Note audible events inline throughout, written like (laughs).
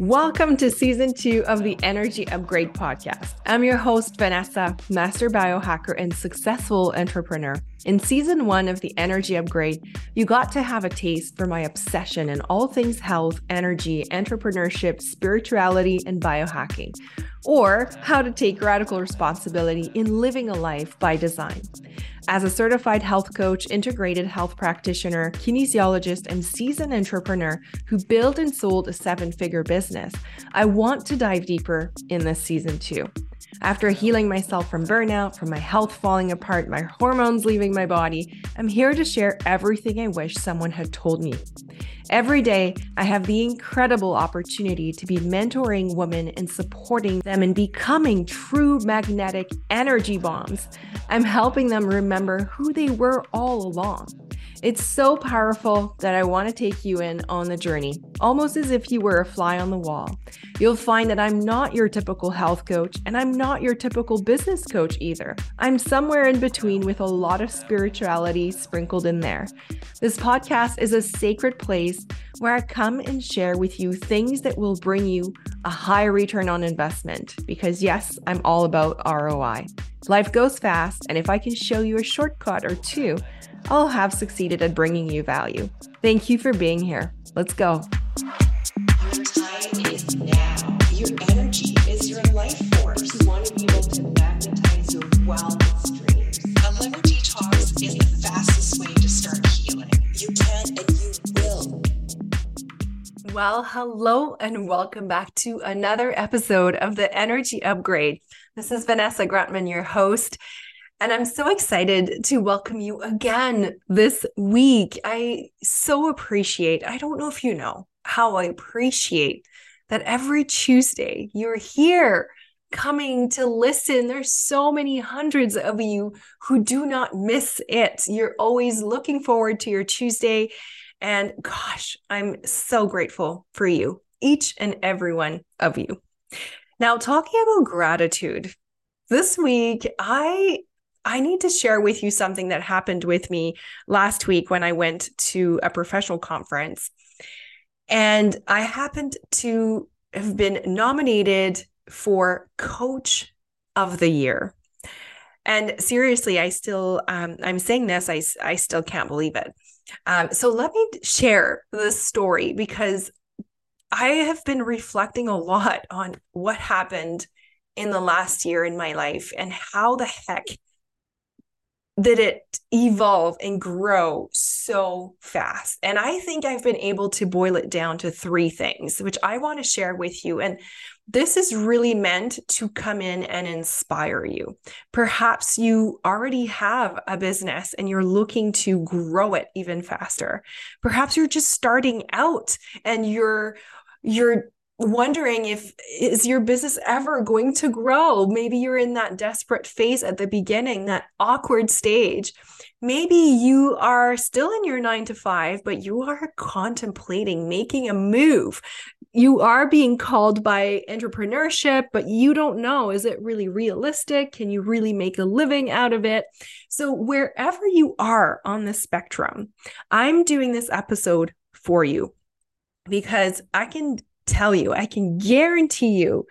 Welcome to season two of the Energy Upgrade podcast. I'm your host, Vanessa, master biohacker and successful entrepreneur. In season one of the Energy Upgrade, you got to have a taste for my obsession in all things health, energy, entrepreneurship, spirituality, and biohacking, or how to take radical responsibility in living a life by design. As a certified health coach, integrated health practitioner, kinesiologist, and seasoned entrepreneur who built and sold a seven figure business, I want to dive deeper in this season too. After healing myself from burnout, from my health falling apart, my hormones leaving my body, I'm here to share everything I wish someone had told me. Every day, I have the incredible opportunity to be mentoring women and supporting them in becoming true magnetic energy bombs. I'm helping them remember who they were all along. It's so powerful that I want to take you in on the journey, almost as if you were a fly on the wall. You'll find that I'm not your typical health coach and I'm not your typical business coach either. I'm somewhere in between with a lot of spirituality sprinkled in there. This podcast is a sacred place where I come and share with you things that will bring you a high return on investment because, yes, I'm all about ROI. Life goes fast, and if I can show you a shortcut or two, I'll have succeeded at bringing you value. Thank you for being here. Let's go. Your time is now. Your energy is your life force. You want to be able to magnetize your wildest dreams. A liver detox is the fastest way to start healing. You can and you will. Well, hello and welcome back to another episode of the Energy Upgrade. This is Vanessa Grantman, your host. And I'm so excited to welcome you again this week. I so appreciate, I don't know if you know how I appreciate that every Tuesday you're here coming to listen. There's so many hundreds of you who do not miss it. You're always looking forward to your Tuesday. And gosh, I'm so grateful for you, each and every one of you. Now, talking about gratitude, this week I I need to share with you something that happened with me last week when I went to a professional conference. And I happened to have been nominated for Coach of the Year. And seriously, I still, um, I'm saying this, I, I still can't believe it. Um, so let me share this story because I have been reflecting a lot on what happened in the last year in my life and how the heck that it evolve and grow so fast. And I think I've been able to boil it down to three things, which I want to share with you. And this is really meant to come in and inspire you. Perhaps you already have a business and you're looking to grow it even faster. Perhaps you're just starting out and you're you're wondering if is your business ever going to grow? Maybe you're in that desperate phase at the beginning that awkward stage. Maybe you are still in your 9 to 5 but you are contemplating making a move. You are being called by entrepreneurship but you don't know is it really realistic? Can you really make a living out of it? So wherever you are on the spectrum i'm doing this episode for you because i can tell you, I can guarantee you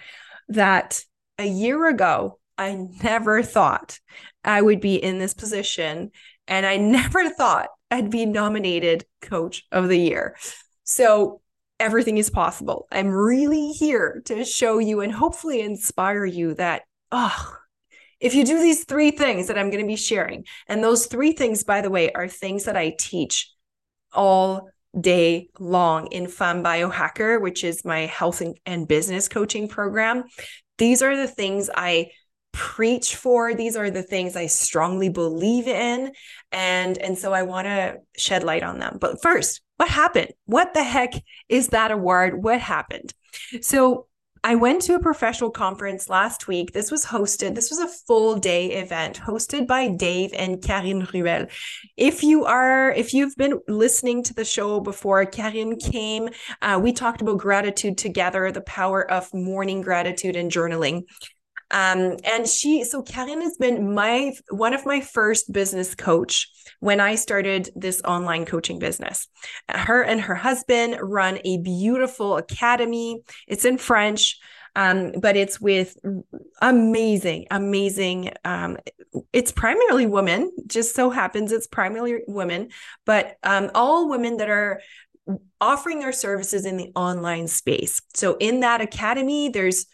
that a year ago, I never thought I would be in this position. And I (laughs) never thought I'd be nominated Coach of the Year. So everything is possible. I'm really here to show you and hopefully inspire you that, oh, if you do these three things that I'm going to be sharing, and those three things, by the way, are things that I teach all day long in Femme Biohacker, which is my health and business coaching program. These are the things I preach for. These are the things i strongly believe in. And and so i want to shed light on them. But first what happened? What the heck is that award? What happened? So I went to a professional conference last week. This was hosted, this was a full day event hosted by Dave and Karine Ruel. If you are, if you've been listening to the show before, Karine came, uh, we talked about gratitude together, the power of morning gratitude and journaling. Um, and she, so Karine has been my one of my first business coach when I started this online coaching business. Her and her husband run a beautiful academy. It's in French. Um, but it's with amazing, amazing. Um, it's primarily women. Just so happens it's primarily women, but um, all women that are offering their services in the online space. So in that academy, there's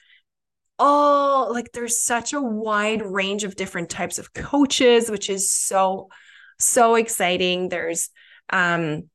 all like there's such a wide range of different types of coaches, which is so so exciting. There's um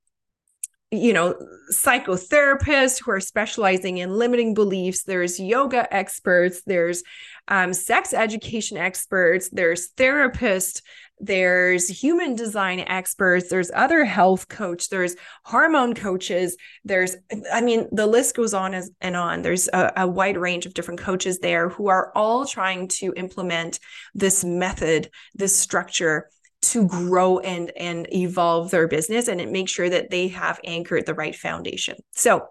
you know psychotherapists who are specializing in limiting beliefs. There's yoga experts. There's um, sex education experts. There's therapists there's human design experts there's other health coach there's hormone coaches there's i mean the list goes on as, and on there's a, a wide range of different coaches there who are all trying to implement this method this structure to grow and and evolve their business and it make sure that they have anchored the right foundation. So,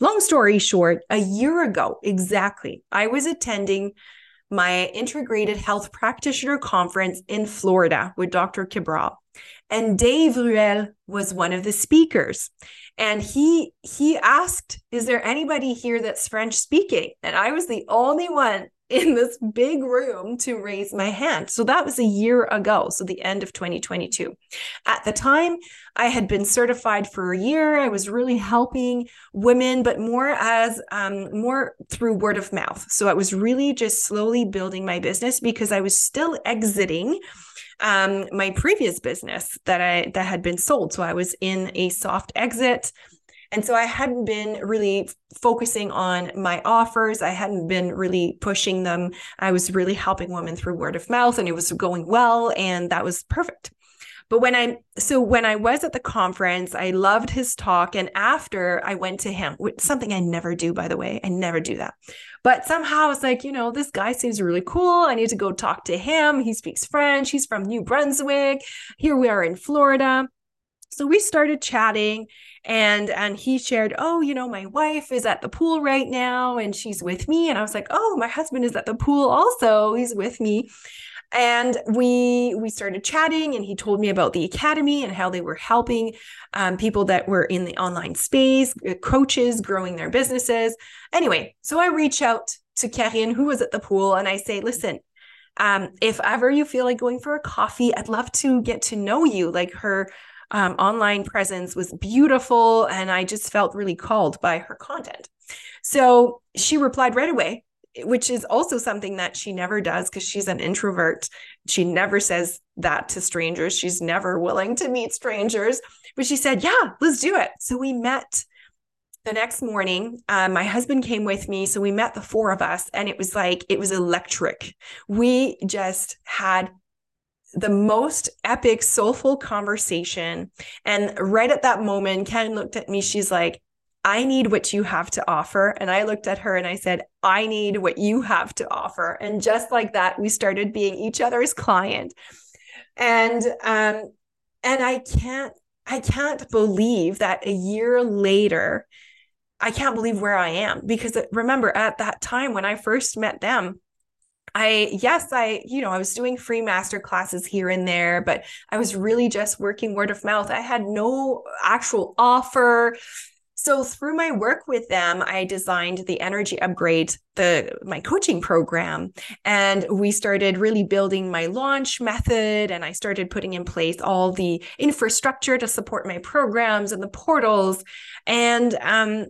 long story short, a year ago exactly, I was attending my integrated health practitioner conference in Florida with Dr. Cabral. And Dave Ruel was one of the speakers. And he he asked, "Is there anybody here that's French speaking?" And I was the only one in this big room to raise my hand. So that was a year ago, so the end of 2022. At the time, I had been certified for a year. I was really helping women, but more as um, more through word of mouth. So I was really just slowly building my business because I was still exiting um, my previous business that I that had been sold. So I was in a soft exit and so I hadn't been really focusing on my offers. I hadn't been really pushing them. I was really helping women through word of mouth and it was going well. And that was perfect. But when I, so when I was at the conference, I loved his talk. And after I went to him, something I never do, by the way, I never do that. But somehow it's like, you know, this guy seems really cool. I need to go talk to him. He speaks French. He's from New Brunswick. Here we are in Florida. So we started chatting and and he shared oh you know my wife is at the pool right now and she's with me and i was like oh my husband is at the pool also he's with me. And we we started chatting and he told me about the academy and how they were helping um, people that were in the online space uh, coaches growing their businesses. Anyway so i reach out to Karine who was at the pool and i say listen um, if ever you feel like going for a coffee i'd love to get to know you like her um, online presence was beautiful. And I just felt really called by her content. So she replied right away, which is also something that she never does because she's an introvert. She never says that to strangers. She's never willing to meet strangers. But she said, Yeah, let's do it. So we met the next morning uh, my husband came with me so we met the four of us and it was like it was electric we just had the most epic, soulful conversation. And right at that moment, Ken looked at me. She's like, I need what you have to offer. And I looked at her and I said, I need what you have to offer. And just like that, we started being each other's client. And um, and I can't, I can't believe that a year later, I can't believe where I am because remember at that time when I first met them, I yes, I you know, I was doing free master classes here and there, but I was really just working word of mouth. I had no actual offer. So through my work with them, I designed the energy upgrade, the my coaching program, and we started really building my launch method and I started putting in place all the infrastructure to support my programs and the portals and um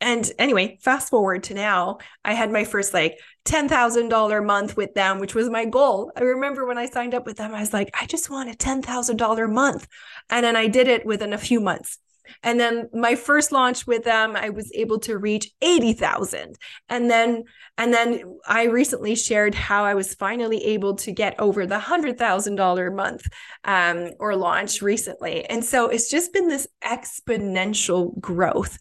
and anyway, fast forward to now, I had my first like $10,000 month with them, which was my goal. I remember when I signed up with them, I was like, I just want a $10,000 month. And then I did it within a few months. And then my first launch with them, I was able to reach 80,000. And then and then I recently shared how I was finally able to get over the $100,000 a month um, or launch recently. And so it's just been this exponential growth.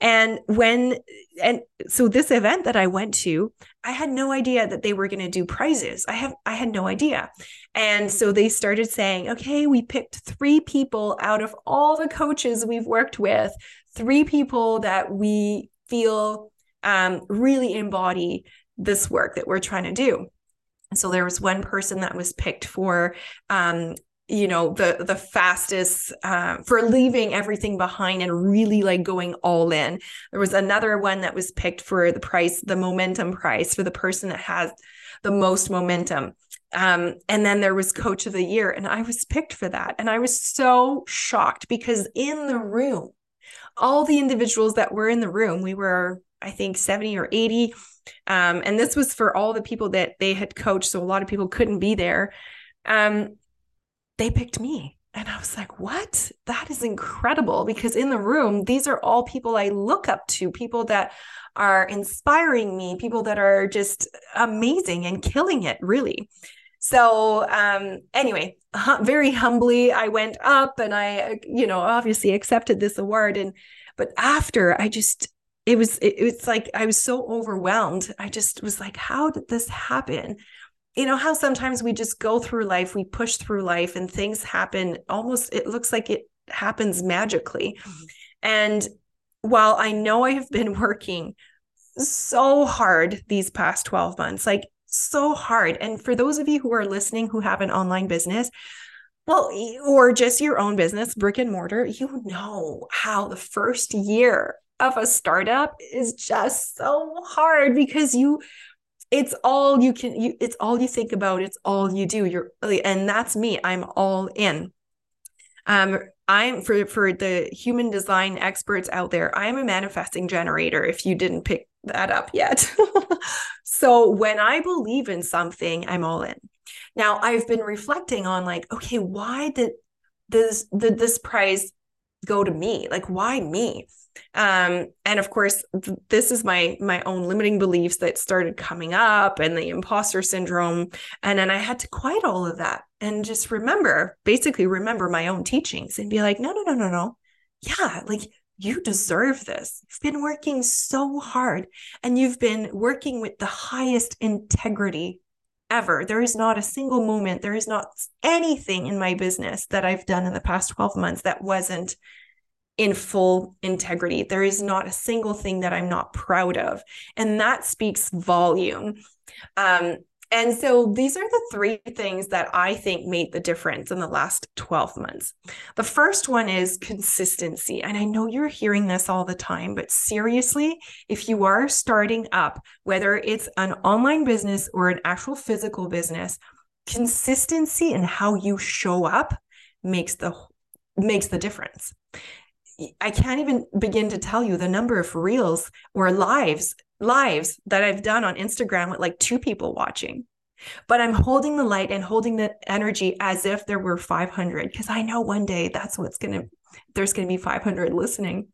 And when, and so this event that I went to, I had no idea that they were going to do prizes. I have, I had no idea. And so they started saying, okay, we picked three people out of all the coaches we've worked with, three people that we feel um, really embody this work that we're trying to do. So there was one person that was picked for um, you know the the fastest uh, for leaving everything behind and really like going all in. There was another one that was picked for the price the momentum price for the person that has the most momentum. Um, and then there was coach of the year and i was picked for that. And i was so shocked because in the room all the individuals that were in the room we were i think 70 or 80 um, and this was for all the people that they had coached so a lot of people couldn't be there um, they picked me. And I was like, what? That is incredible because in the room, these are all people I look up to, people that are inspiring me, people that are just amazing and killing it, really. So, um, anyway, very humbly, I went up and I, you know, obviously accepted this award. And, but after I just, it was, it, it's like I was so overwhelmed. I just was like, how did this happen? you know how sometimes we just go through life we push through life and things happen almost it looks like it happens magically mm-hmm. and while i know i have been (laughs) working so hard these past 12 months like so hard and for those of you who are listening who have an online business well or just your own business brick and mortar you know how the first year of a startup is just so hard because you it's all you can you it's all you think about it's all you do. You're and that's me i'm all in. Um i'm for for the human design experts out there i'm a manifesting generator if you didn't pick that up yet. (laughs) So when i believe in something i'm all in. Now i've been reflecting on like okay why did this did this prize go to me? Like why me? Um, and of course th- this is my my own limiting beliefs that started coming up and the imposter syndrome. And then i had to quiet all of that and just remember basically remember my own teachings and be like no no no no no. Yeah like you deserve this. You've been working so hard and you've been working with the highest integrity ever there is not a single moment there is not anything in my business that i've done in the past 12 months that wasn't in full integrity. There is not a single thing that I'm not proud of. And that speaks volume. Um, and so these are the three things that I think made the difference in the last 12 months. The first one is consistency. And I know you're hearing this all the time, but seriously, if you are starting up, whether it's an online business or an actual physical business, consistency in how you show up makes the makes the difference. I can't even begin to tell you the number of reels or lives lives that I've done on Instagram with like two people watching. But I'm holding the light and holding the energy as if there were 500 because I know one day that's what's going to there's going to be 500 listening.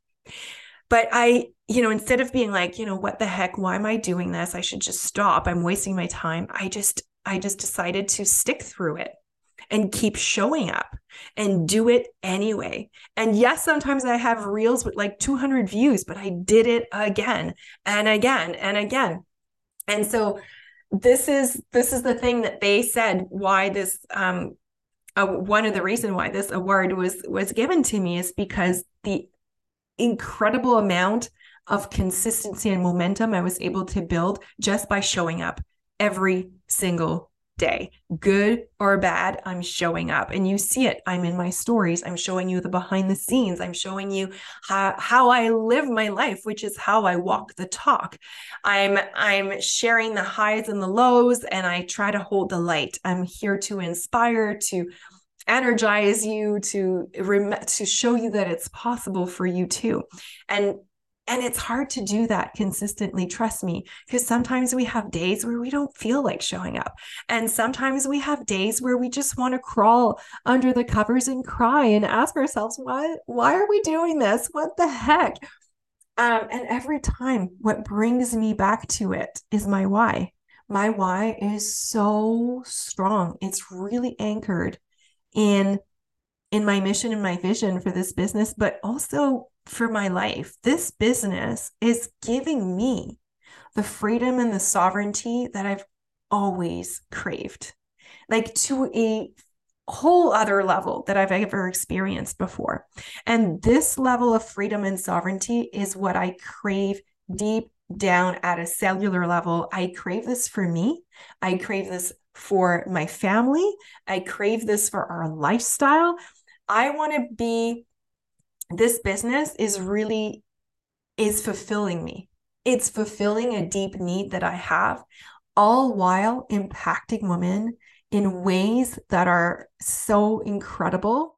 But I, you know, instead of being like, you know, what the heck, why am I doing this? I should just stop. I'm wasting my time. I just I just decided to stick through it and keep showing up and do it anyway. And yes, sometimes I have reels with like 200 views, but I did it again and again and again. And so this is this is the thing that they said why this um uh, one of the reason why this award was was given to me is because the incredible amount of consistency and momentum I was able to build just by showing up every single day, good or bad, I'm showing up. And you see it. I'm in my stories. I'm showing you the behind the scenes. I'm showing you how, how I live my life, which is how I walk the talk. I'm I'm sharing the highs and the lows, and I try to hold the light. I'm here to inspire, to energize you to rem- to show you that it's possible for you too and and it's hard to do that consistently, trust me, because sometimes we have days where we don't feel like showing up. And sometimes we have days where we just want to crawl under the covers and cry and ask ourselves, why, why are we doing this? What the heck? Um, and every time, what brings me back to it is my why. My why is so strong. It's really anchored in in my mission and my vision for this business, but also for my life. This business is giving me the freedom and the sovereignty that I've always craved, like to a whole other level that I've ever experienced before. And this level of freedom and sovereignty is what I crave deep down at a cellular level. I crave this for me. I crave this for my family. I crave this for our lifestyle. I want to be this business is really is fulfilling me. It's fulfilling a deep need that I have, all while impacting women in ways that are so incredible.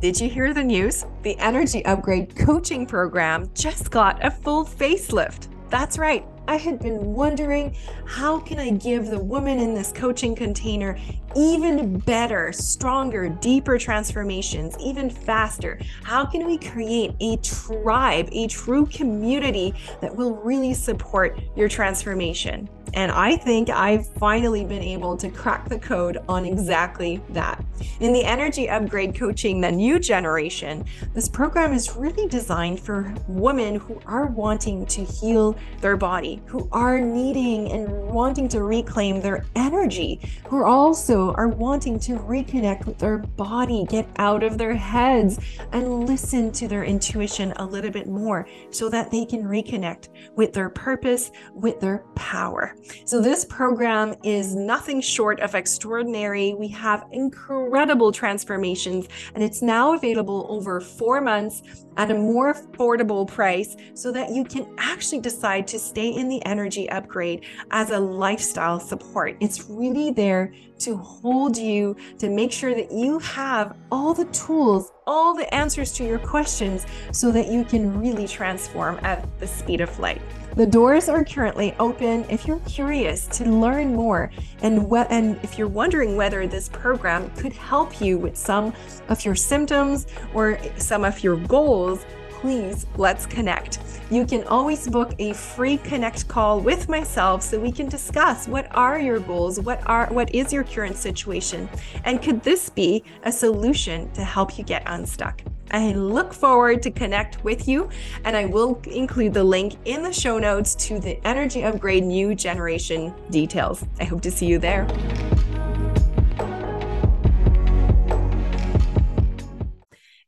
Did you hear the news? The Energy Upgrade coaching program just got a full facelift. That's right. I had been wondering how can I give the woman in this coaching container even better, stronger, deeper transformations, even faster? How can we create a tribe, a true community that will really support your transformation? And I think I've finally been able to crack the code on exactly that. In the Energy Upgrade Coaching, the new generation, this program is really designed for women who are wanting to heal their body, who are needing and wanting to reclaim their energy, who also are wanting to reconnect with their body, get out of their heads, and listen to their intuition a little bit more so that they can reconnect with their purpose, with their power. So, this program is nothing short of extraordinary. We have incredible transformations, and it's now available over four months at a more affordable price so that you can actually decide to stay in the energy upgrade as a lifestyle support. It's really there to hold you, to make sure that you have all the tools, all the answers to your questions so that you can really transform at the speed of light. The doors are currently open if you're curious to learn more and what and if you're wondering whether this program could help you with some of your symptoms or some of your goals, please let's connect. You can always book a free connect call with myself so we can discuss what are your goals, what are what is your current situation, and could this be a solution to help you get unstuck? I look forward to connect with you, and I will include the link in the show notes to the Energy Upgrade New Generation details. I hope to see you there.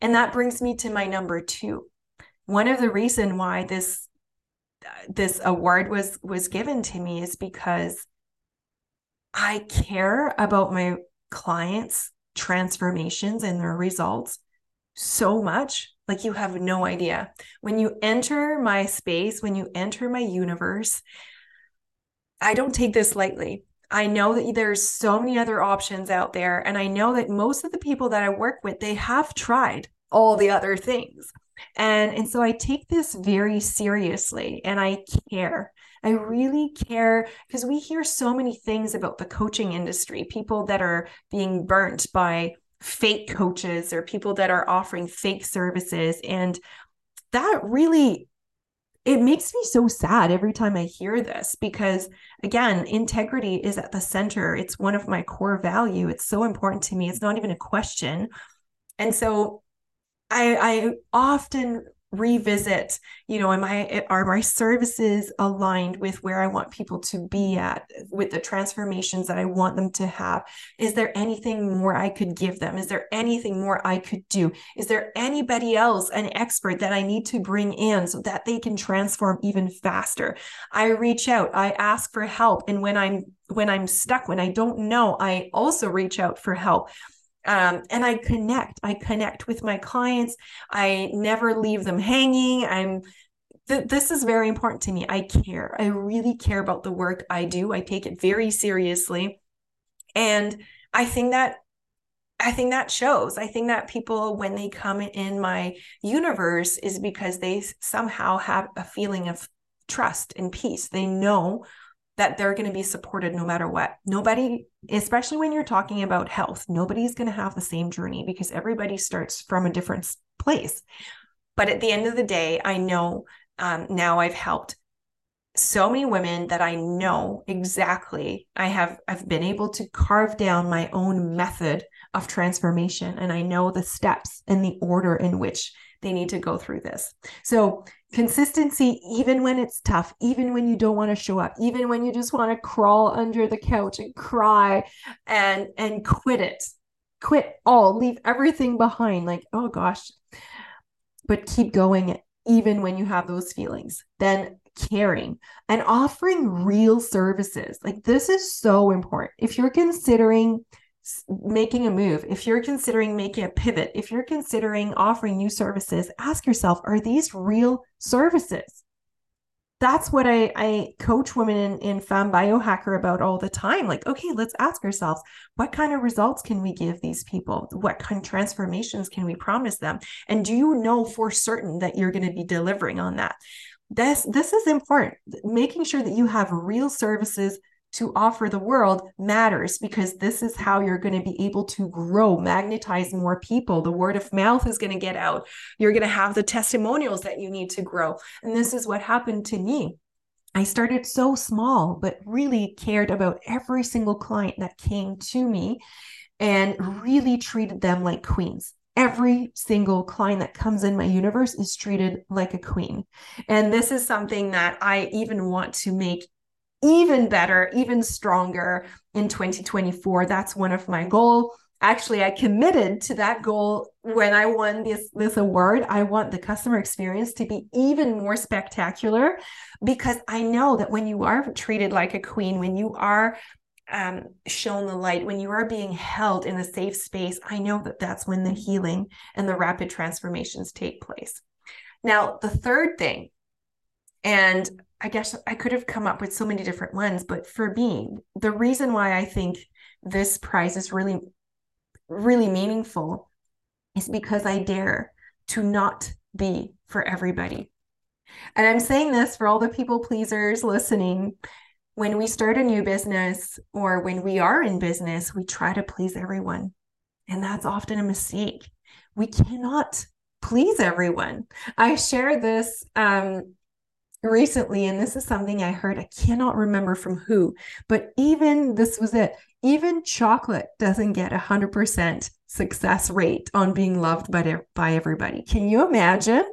And that brings me to my number two. One of the reason why this this award was was given to me is because I care about my clients' transformations and their results so much. Like you have no idea. When you enter my space when you enter my universe i don't take this lightly. I know that there's so many other options out there and i know that most of the people that i work with they have tried all the other things and and so i take this very seriously and i care I really care because we hear so many things about the coaching industry, people that are being burnt by fake coaches or people that are offering fake services and that really it makes me so sad every time I hear this because again, integrity is at the center. It's one of my core value. It's so important to me. It's not even a question. And so I I often revisit you know am i are my services aligned with where i want people to be at with the transformations that i want them to have? Is there anything more i could give them? Is there anything more i could do? Is there anybody else an expert that i need to bring in so that they can transform even faster? I reach out i ask for help and when i'm when i'm stuck when i don't know i also reach out for help um, and I connect. I connect with my clients. I never leave them hanging. I'm th- this is very important to me. I care. I really care about the work I do. I take it very seriously. And I think that I think that shows. I think that people, when they come in my universe, is because they somehow have a feeling of trust and peace. They know that they're going to be supported no matter what. Nobody, especially when you're talking about health, nobody's going to have the same journey because everybody starts from a different place. But at the end of the day, I know um, now I've helped so many women that I know exactly. I have I've been able to carve down my own method of transformation, and I know the steps and the order in which they need to go through this. So consistency even when it's tough even when you don't want to show up even when you just want to crawl under the couch and cry and and quit it quit all leave everything behind like oh gosh but keep going even when you have those feelings then caring and offering real services. Like this is so important. If you're considering making a move, if you're considering making a pivot, if you're considering offering new services, ask yourself, are these real services? That's what I, I coach women in, in Femme Biohacker about all the time. Like, okay, let's ask ourselves, what kind of results can we give these people? What kind of transformations can we promise them? And do you know for certain that you're going to be delivering on that? This, this is important. Making sure that you have real services to offer the world matters because this is how you're going to be able to grow, magnetize more people. The word of mouth is going to get out. You're going to have the testimonials that you need to grow. And this is what happened to me. I started so small, but really cared about every single client that came to me and really treated them like queens every single client that comes in my universe is treated like a queen. And this is something that I even want to make even better, even stronger in 2024. That's one of my goal. Actually, I committed to that goal when I won this this award. I want the customer experience to be even more spectacular because I know that when you are treated like a queen, when you are um, shown the light, when you are being held in a safe space, I know that that's when the healing and the rapid transformations take place. Now, the third thing, and I guess I could have come up with so many different ones, but for me, the reason why I think this prize is really, really meaningful is because I dare to not be for everybody. And I'm saying this for all the people pleasers listening. When we start a new business or when we are in business, we try to please everyone. And that's often a mistake. We cannot please everyone. I share this um, recently, and this is something I heard, I cannot remember from who, but even this was it. Even chocolate doesn't get a 100% success rate on being loved by, by everybody. Can you imagine?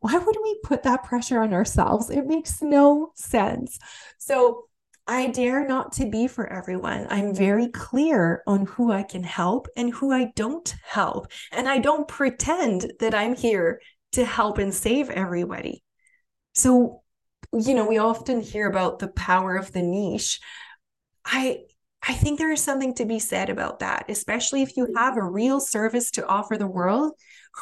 Why would we put that pressure on ourselves? It makes no sense. So, I dare not to be for everyone. I'm very clear on who I can help and who I don't help. And I don't pretend that I'm here to help and save everybody. So you know, we often hear about the power of the niche. I I think there is something to be said about that, especially if you mm-hmm. have a real service to offer the world.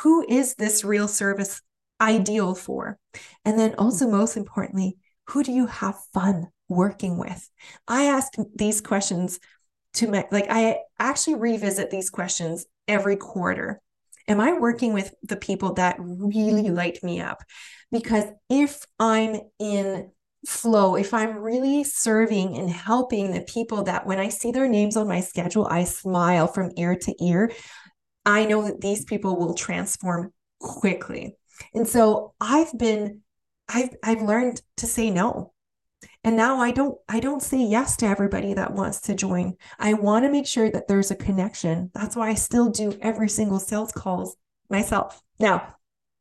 Who is this real service ideal for? And then mm-hmm. also, most importantly, who do you have fun working with? I ask these questions to my, like, I actually revisit these questions every quarter. Am I working with the people that really mm-hmm. light me up? Because if I'm in flow, if I'm really serving and helping the people that when I see their names on my schedule, I smile from ear to ear, I know that these people will transform quickly. And so I've been I've I've learned to say no. And now I don't I don't say yes to everybody that wants to join. I want to make sure that there's a connection. That's why I still do every single sales calls myself. Now,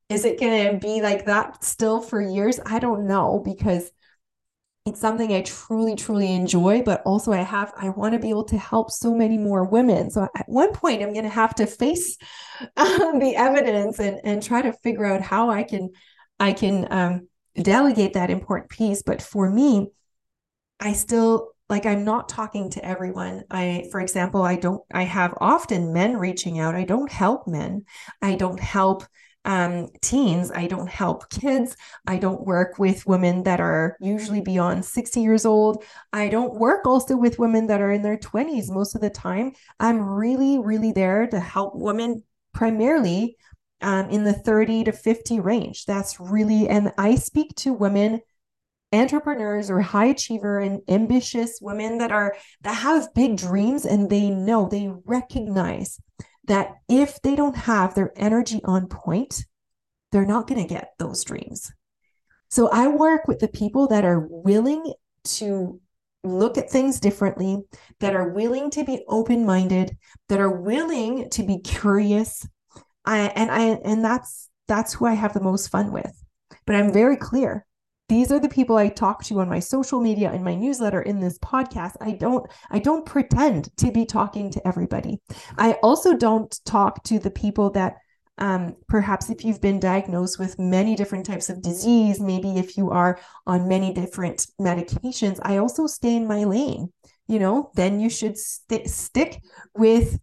is it going to be like that still for years? I don't know because it's something I truly, truly enjoy, but also I have, I want to be able to help so many more women. So at one point, I'm going to have to face (laughs) um, the evidence and, and try to figure out how I can, I can um, delegate that important piece. But for me, I still like I'm not talking to everyone. I, for example, I don't, I have often men reaching out. I don't help men. I don't help um, teens. I don't help kids. I don't work with women that are usually beyond 60 years old. I don't work also with women that are in their 20s most of the time. I'm really, really there to help women primarily um, in the 30 to 50 range. That's really, and I speak to women entrepreneurs or high achiever and ambitious women that are that have big dreams and they know they recognize that if they don't have their energy on point, they're not going to get those dreams. So I work with the people that are willing to look at things differently, that are willing to be open minded, that are willing to be curious. I, and I and that's that's who I have the most fun with. But I'm very clear these are the people i talk to on my social media in my newsletter in this podcast i don't i don't pretend to be talking to everybody i also don't talk to the people that Um, perhaps if you've been diagnosed with many different types of disease, maybe if you are on many different medications, I also stay in my lane. You know, then you should st- stick with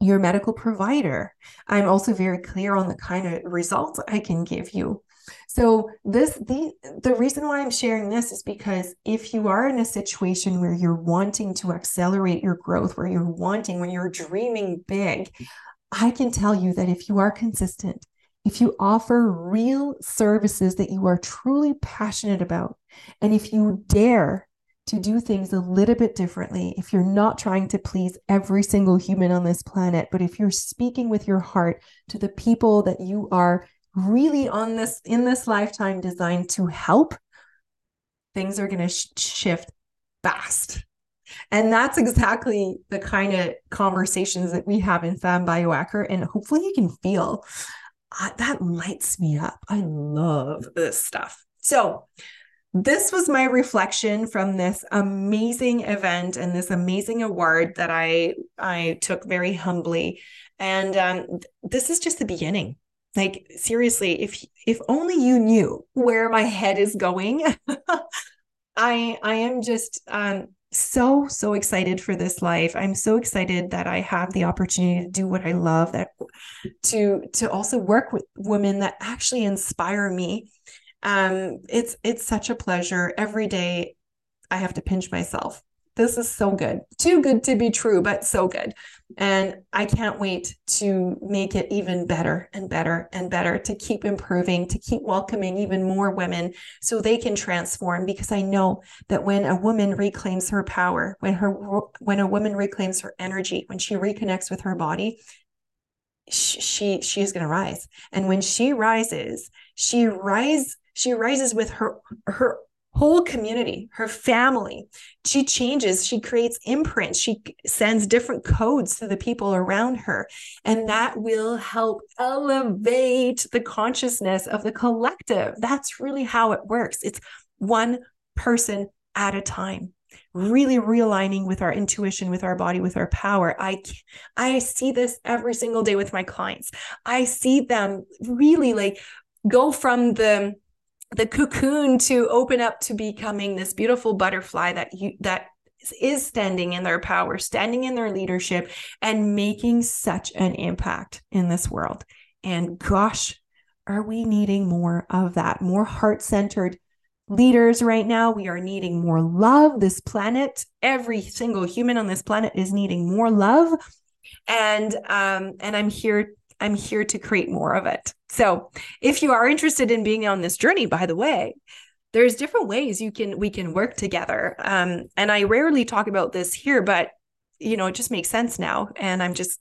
your medical provider. I'm also very clear on the kind of results I can give you. So this the the reason why I'm sharing this is because if you are in a situation where you're wanting to accelerate your growth, where you're wanting, when you're dreaming big, I can tell you that if you are consistent, if you offer real services that you are truly passionate about, and if you dare to do things a little bit differently, if you're not trying to please every single human on this planet, but if you're speaking with your heart to the people that you are really on this in this lifetime designed to help, things are going to sh- shift fast. And that's exactly the kind of conversations that we have in Femme Biohacker. And hopefully you can feel uh, that lights me up. I love this stuff. So, this was my reflection from this amazing event and this amazing award that I I took very humbly. And um, this is just the beginning. Like seriously, if if only you knew where my head is going. (laughs) I I am just um, so so excited for this life. I'm so excited that I have the opportunity to do what I love. That to to also work with women that actually inspire me um, it's it's such a pleasure every day. I have to pinch myself. This is so good, too good to be true, but so good. And I can't wait to make it even better and better and better, to keep improving, to keep welcoming even more women so they can transform. Because I know that when a woman reclaims her power, when her when a woman reclaims her energy, when she reconnects with her body, she she is going to rise. And when she rises, she rise she rises with her her whole community, her family. She changes, she creates imprints, she sends different codes to the people around her. And that will help elevate the consciousness of the collective. That's really how it works. It's one person at a time really realigning with our intuition with our body with our power i i see this every single day with my clients i see them really like go from the the cocoon to open up to becoming this beautiful butterfly that you that is standing in their power, standing in their leadership, and making such an impact in this world. And gosh, are we needing more of that? More heart centered leaders right now. We are needing more love. This planet, every single human on this planet is needing more love. And um, and I'm here I'm here to create more of it. So, if you are interested in being on this journey, by the way, there's different ways you can we can work together. Um, and I rarely talk about this here, but you know, it just makes sense now. And I'm just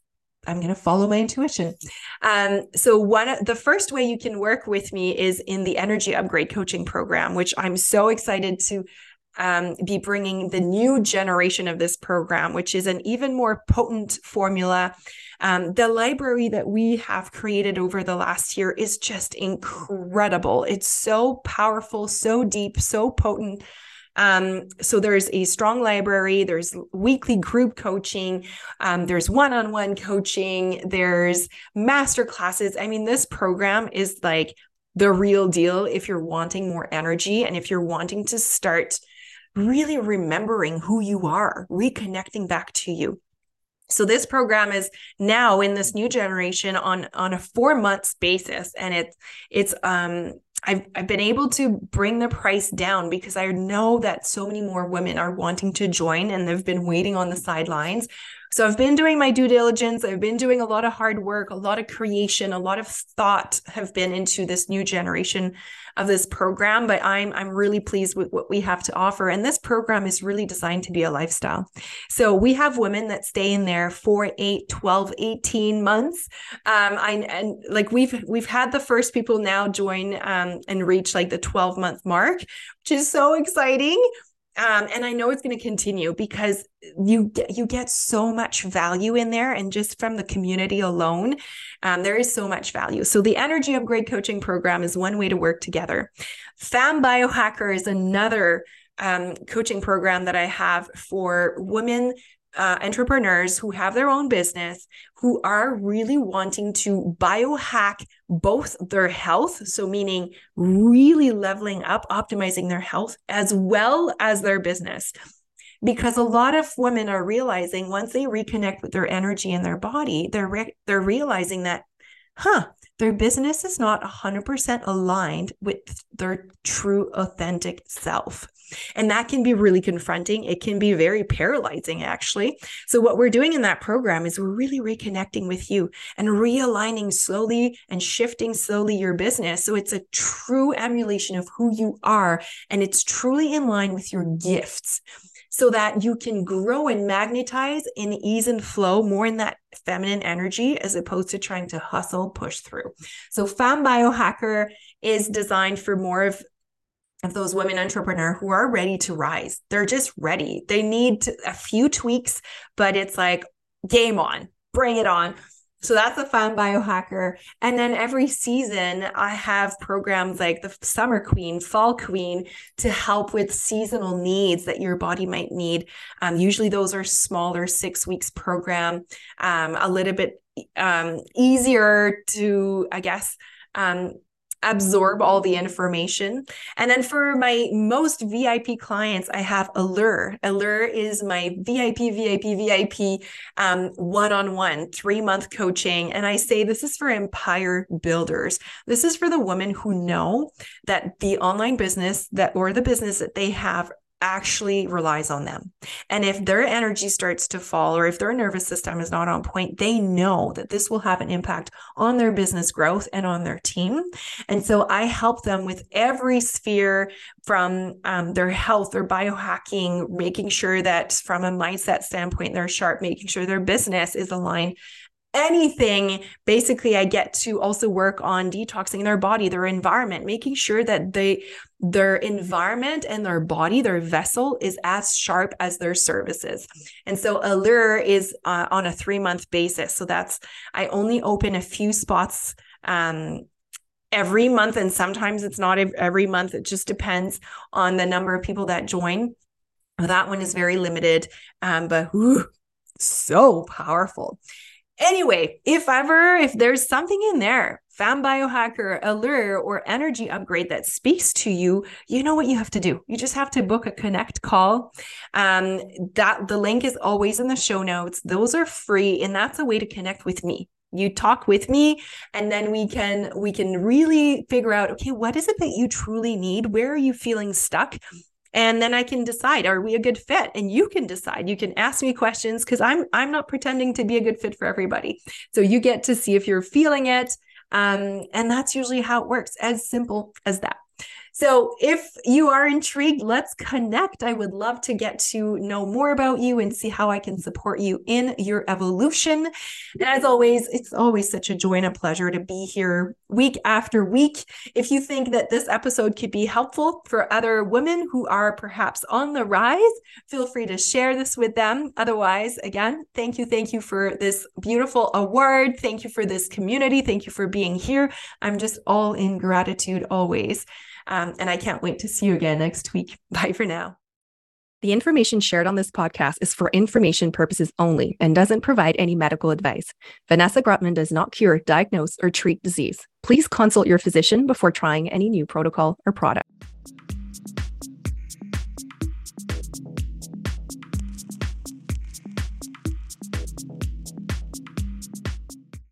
I'm going to follow my intuition. Um, so one the first way you can work with me is in the energy upgrade coaching program, which I'm so excited to um, be bringing the new generation of this program, which is an even more potent formula. Um, the library that we have created over the last year is just incredible. It's so powerful, so deep, so potent. Um, so there's a strong library, there's weekly group coaching, um, there's one-on-one coaching, there's master classes. I mean, this program is like the real deal if you're wanting more energy and if you're wanting to start really remembering who you are, reconnecting back to you. So this program is now in this new generation on on a 4 months basis and it's it's um I've, I've been able to bring the price down because I know that so many more women are wanting to join and they've been waiting on the sidelines. So I've been doing my due diligence. I've been doing a lot of hard work, a lot of creation, a lot of thought have been into this new generation of this program, but I'm I'm really pleased with what we have to offer. And this program is really designed to be a lifestyle. So we have women that stay in there for 8, 12, 18 months. Um, I and like we've we've had the first people now join um, and reach like the 12 month mark, which is so exciting. Um, and I know it's going to continue because you you get so much value in there, and just from the community alone, um, there is so much value. So the Energy Upgrade Coaching Program is one way to work together. Femme Biohacker is another um, coaching program that I have for women uh, entrepreneurs who have their own business who are really wanting to biohack both their health, so meaning really leveling up, optimizing their health, as well as their business. Because a lot of women are realizing once they reconnect with their energy and their body, they're re- they're realizing that, huh, their business is not 100% aligned with their true authentic self. And that can be really confronting. It can be very paralyzing, actually. So, what we're doing in that program is we're really reconnecting with you and realigning slowly and shifting slowly your business. So, it's a true emulation of who you are and it's truly in line with your gifts so that you can grow and magnetize in ease and flow more in that feminine energy as opposed to trying to hustle, push through. So, Femme Biohacker is designed for more of of those women entrepreneur who are ready to rise. They're just ready. They need a few tweaks, but it's like game on, bring it on. So that's a fun biohacker. And then every season, I have programs like the Summer Queen, Fall Queen to help with seasonal needs that your body might need. Um, usually, those are smaller, six weeks program, um, a little bit um, easier to, I guess, um, absorb all the information. And then for my most VIP clients, I have Allure. Allure is my VIP, VIP, VIP um, one-on-one three-month coaching. And I say this is for empire builders. This is for the women who know that the online business that or the business that they have actually relies on them. And if their energy starts to fall or if their nervous system is not on point, they know that this will have an impact on their business growth and on their team. And so I help them with every sphere from um, their health, their biohacking, making sure that from a mindset standpoint, they're sharp, making sure their business is aligned anything basically i get to also work on detoxing their body their environment making sure that they their environment and their body their vessel is as sharp as their services and so allure is uh, on a three month basis. So that's i only open a few spots um, every month and sometimes it's not every month. It just depends on the number of people that join. That one is very limited um, but whew, so powerful Anyway, if ever, if there's something in there, Femme Biohacker, Allure, or Energy Upgrade that speaks to you, you know what you have to do. You just have to book a connect call. Um, that the link is always in the show notes. Those are free, and that's a way to connect with me you talk with me and then we can we can really figure out okay what is it that you truly need where are you feeling stuck and then i can decide are we a good fit? And you can decide. You can ask me questions because i'm i'm not pretending to be a good fit for everybody. So you get to see if you're feeling it um, and that's usually how it works as simple as that so if you are intrigued, let's connect. I would love to get to know more about you and see how I can support you in your evolution. And as always, it's always such a joy and a pleasure to be here week after week. If you think that this episode could be helpful for other women who are perhaps on the rise, feel free to share this with them. Otherwise, again, thank you. Thank you for this beautiful award. Thank you for this community. Thank you for being here. I'm just all in gratitude always. Um, and I can't wait to see you again next week. (laughs) Bye for now. The information shared on this podcast is for information purposes only and doesn't provide any medical advice. Vanessa Grutman does not cure, diagnose, or treat disease. Please consult your physician before trying any new protocol or product.